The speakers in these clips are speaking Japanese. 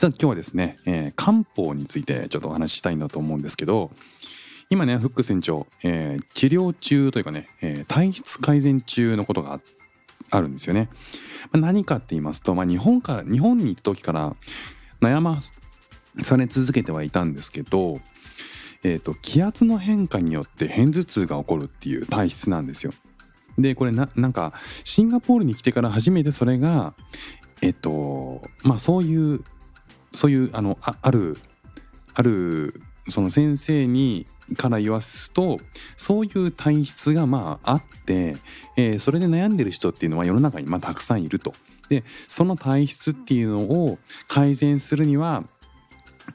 さあ今日はですね、えー漢方についてちょっとお話ししたいなと思うんですけど今ねフック船長、えー治療中というかね、えー体質改善中のことがあるんですよね。まあ何かって言いますと、まあ、日本から日本に行った時から悩まされ続けてはいたんですけど、えー、と気圧の変化によって片頭痛が起こるっていう体質なんですよ。でこれななんかシンガポールに来てから初めてそれがえっとまあそういうそういうあのああるあるその先生にから言わすとそういう体質がまああって、えーそれで悩んでる人っていうのは世の中にまあたくさんいると。でその体質っていうのを改善するには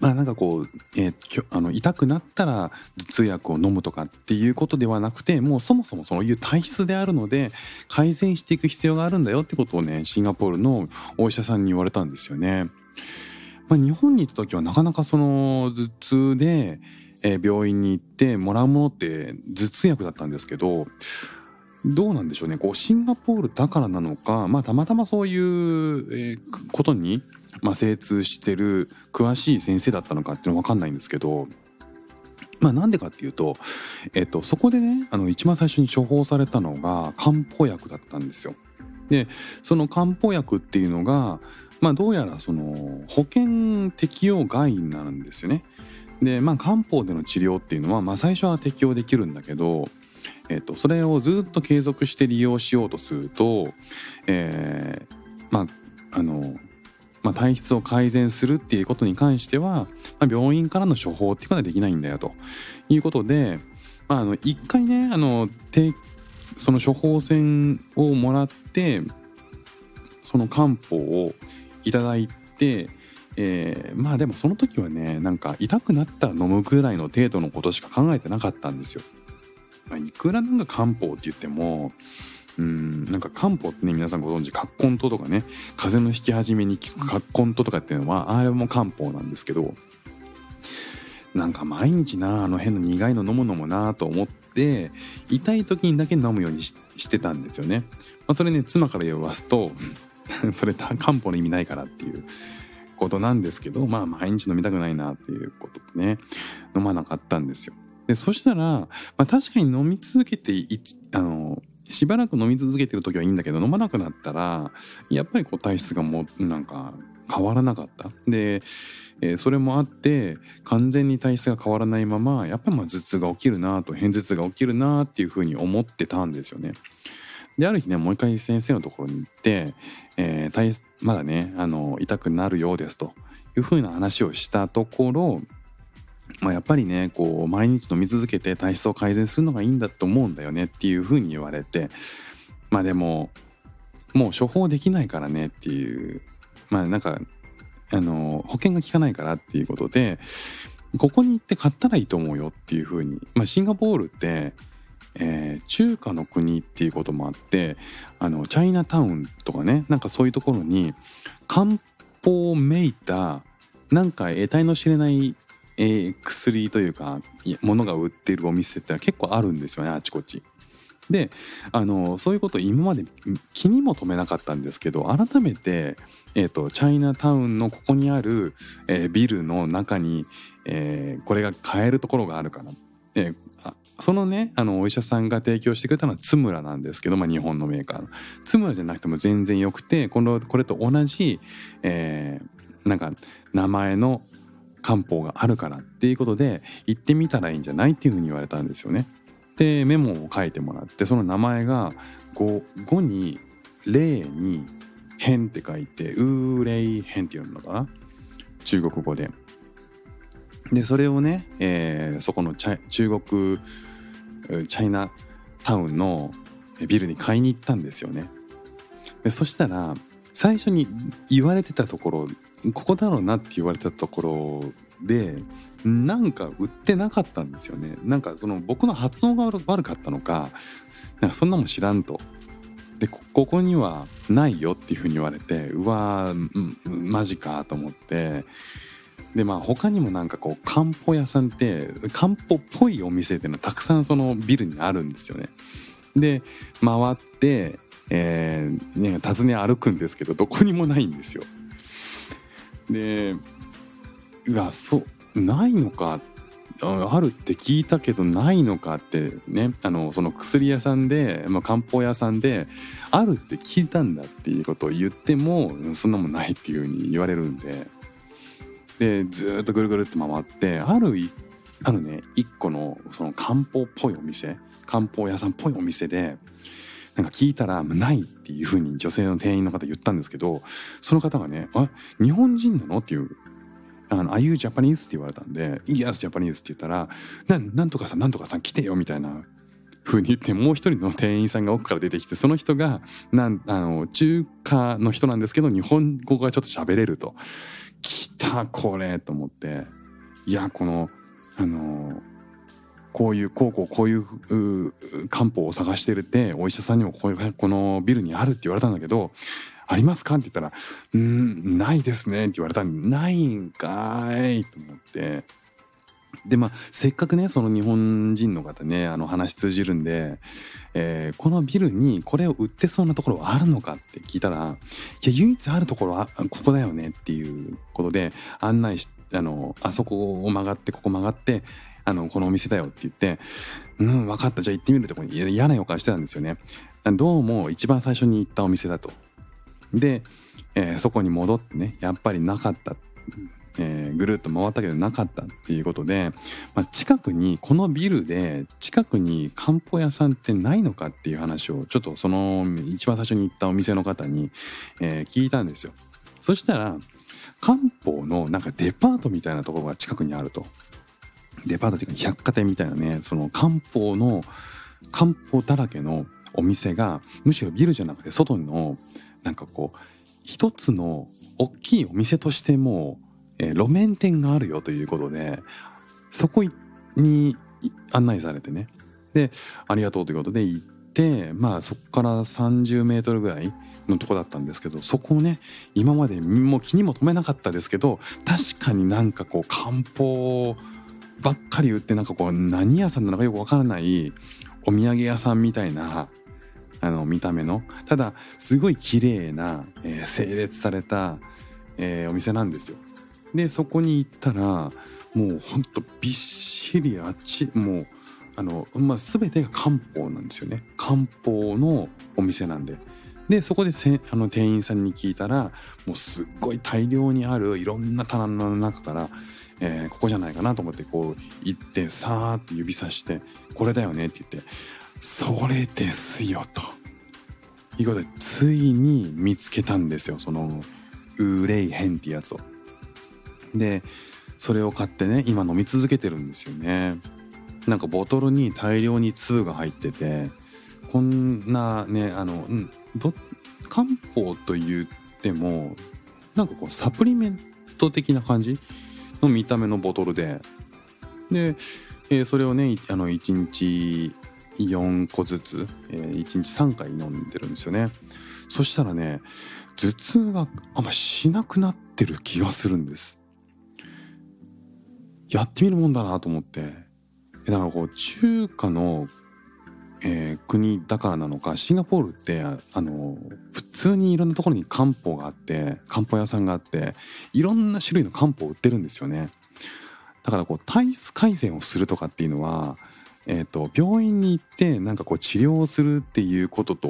まあなんかこう、えーあの痛くなったら頭痛薬を飲むとかっていうことではなくてもうそもそもそういう体質であるので改善していく必要があるんだよってことをねシンガポールのお医者さんに言われたんですよね。まあ、日本に行った時はなかなかその頭痛で、病院に行ってもらうものって頭痛薬だったんですけどどうなんでしょうねこうシンガポールだからなのか、まあ、たまたまそういう、ことに、精通してる詳しい先生だったのかっていうのは分かんないんですけど。まあなんでかっていうと、えっと、そこでねあの一番最初に処方されたのが漢方薬だったんですよ。でその漢方薬っていうのが、まあ、どうやらその保険適用外になるんですよね。でまあ漢方での治療っていうのは、まあ、最初は適用できるんだけど、えっと、それをずっと継続して利用しようとすると、えーまああのまあ、体質を改善するっていうことに関しては、まあ、病院からの処方っていうことはできないんだよということで、まあ、あの一回ねあのその処方箋をもらってその漢方をいただいて、えーまあでもその時はねなんか痛くなったら飲むぐらいの程度のことしか考えてなかったんですよ。まあ、いくらなんか漢方って言ってもうんなんか漢方ってね皆さんご存知葛根湯とかね風邪の引き始めに効く葛根湯とかっていうのはあれも漢方なんですけどなんか毎日なあの変な苦いの飲むのもなと思って痛い時にだけ飲むようにししてたんですよね。まあ、それね妻から言わすと それ漢方の意味ないからっていうことなんですけどまあ毎日飲みたくないなっていうことでね飲まなかったんですよ。でそしたら、まあ、確かに飲み続けてあのしばらく飲み続けてる時はいいんだけど飲まなくなったらやっぱりこう体質がもうなんか変わらなかった。で、えーそれもあって完全に体質が変わらないままやっぱりまあ頭痛が起きるなと片頭痛が起きるなっていうふうに思ってたんですよね。である日ねもう一回先生のところに行って、えーまだねあの痛くなるようですというふうな話をしたところまあ、やっぱりねこう毎日飲み続けて体質を改善するのがいいんだと思うんだよねっていうふうに言われてまあでももう処方できないからねっていうまあなんかあの保険が効かないからっていうことでここに行って買ったらいいと思うよっていうふうに、まあ、シンガポールって、えー中華の国っていうこともあってあのチャイナタウンとかねなんかそういうところに漢方めいたなんか得体の知れないえー薬というかいや物が売ってるお店って結構あるんですよねあちこち。であのそういうこと今まで気にも留めなかったんですけど改めて、えー、とチャイナタウンのここにある、えービルの中に、えーこれが買えるところがあるから、えーそのねあのお医者さんが提供してくれたのはツムラなんですけど、まあ、日本のメーカーのツムラじゃなくても全然よくてこのこれと同じ、えーなんか名前の漢方があるからっていうことで行ってみたらいいんじゃないっていうふうに言われたんですよね。でメモを書いてもらってその名前が 5, 5に「霊」に「変」って書いて「ウーレイ変」って読むのかな？中国語で。でそれをね、えーそこの中国チャイナタウンのビルに買いに行ったんですよね。でそしたら最初に言われてたところここだろうなって言われたところでなんか売ってなかったんですよねなんかその僕の発音が悪かったのかなんかそんなもん知らんとでここにはないよっていうふうに言われてうわーマジかと思ってでまあ他にもなんかこう漢方屋さんって漢方っぽいお店っていうのはたくさんそのビルにあるんですよね。で回って、えーね、訪ね歩くんですけどどこにもないんですよ。でうわそうないのかあるって聞いたけどないのかってねあのその薬屋さんで、まあ、漢方屋さんであるって聞いたんだっていうことを言ってもそんなもんないっていうふうに言われるんででずっとぐるぐるって回ってあるあるね一個のその漢方っぽいお店漢方屋さんっぽいお店でなんか聞いたらないっていうふうに女性の店員の方言ったんですけどその方がね「あ日本人なの?」っていうあの、Are you Japanese? って言われたんで、Yes, Japanese って言ったら、ななんとかさん、なんとかさん来てよみたいな風に言って、もう一人の店員さんが奥から出てきて、その人が、なんあの中華の人なんですけど、日本語がちょっと喋れると。来た、これと思って。いや、この、あの、こういう、こうこうこういう漢方を探してるって、お医者さんにもこういう、このビルにあるって言われたんだけど、ありますか?」って言ったら「うんないですね」って言われたんで「ないんかい」と思ってでまあせっかくねその日本人の方ねあの話通じるんで、えー、このビルにこれを売ってそうなところはあるのかって聞いたら「いや唯一あるところはここだよね」っていうことで案内しあのあそこを曲がってここ曲がってあのこのお店だよって言って「うん分かった。じゃあ行ってみる」とこに嫌な予感してたんですよね。どうも一番最初に行ったお店だと。で、えー、そこに戻ってねやっぱりなかった、えー、ぐるっと回ったけどなかったっていうことで、まあ、近くにこのビルで近くに漢方屋さんってないのかっていう話をちょっとその一番最初に行ったお店の方に、えー、聞いたんですよ。そしたら漢方のなんかデパートみたいなところが近くにあると。デパートっていうか百貨店みたいなねその漢方の漢方だらけのお店がむしろビルじゃなくて外のなんかこう一つの大きいお店としても、えー、路面店があるよということでそこに案内されてねでありがとうということで行ってまあそこから30メートルぐらいのとこだったんですけどそこをね今までもう気にも留めなかったですけど確かになんかこう漢方ばっかり売ってなんかこう何屋さんなのかよくわからないお土産屋さんみたいなあの見た目のただすごい綺麗な、えー、整列された、えー、お店なんですよ。でそこに行ったらもうほんとびっしりあっちもうあの、まあ、全てが漢方なんですよね。漢方のお店なんで。でそこでせあの店員さんに聞いたらもうすっごい大量にあるいろんな棚の中からえー、ここじゃないかなと思ってこう行ってさーって指さして「これだよね」って言ってそれですよと。いうことでついに見つけたんですよそのウレイヘンってやつを。でそれを買ってね今飲み続けてるんですよね。なんかボトルに大量に粒が入っててこんなねあの、ど漢方と言ってもなんかこうサプリメント的な感じ？の見た目のボトルで。で、えー、それをねあの1日4個ずつ、えー、1日3回飲んでるんですよね。そしたらね頭痛があんましなくなってる気がするんです。やってみるもんだなと思って。だからこう中華の、えー、国だからなのかシンガポールってあの普通にいろんなところに漢方があって漢方屋さんがあっていろんな種類の漢方を売ってるんですよね。だからこう体質改善をするとかっていうのはえーと、病院に行ってなんかこう治療をするっていうことと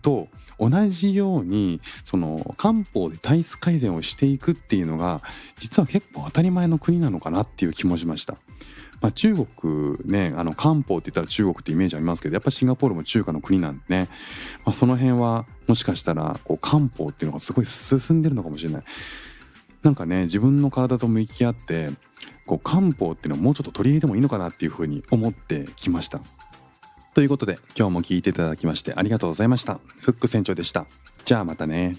と同じようにその漢方で体質改善をしていくっていうのが実は結構当たり前の国なのかなっていう気もしました。まあ、中国ねあの漢方って言ったら中国ってイメージありますけどやっぱシンガポールも中華の国なんでね、まあ、その辺はもしかしたらこう漢方っていうのがすごい進んでるのかもしれない。なんかね自分の体と向き合ってこう漢方っていうのをもうちょっと取り入れてもいいのかなっていうふうに思ってきました。ということで今日も聞いていただきましてありがとうございました。フック船長でした。じゃあまたね。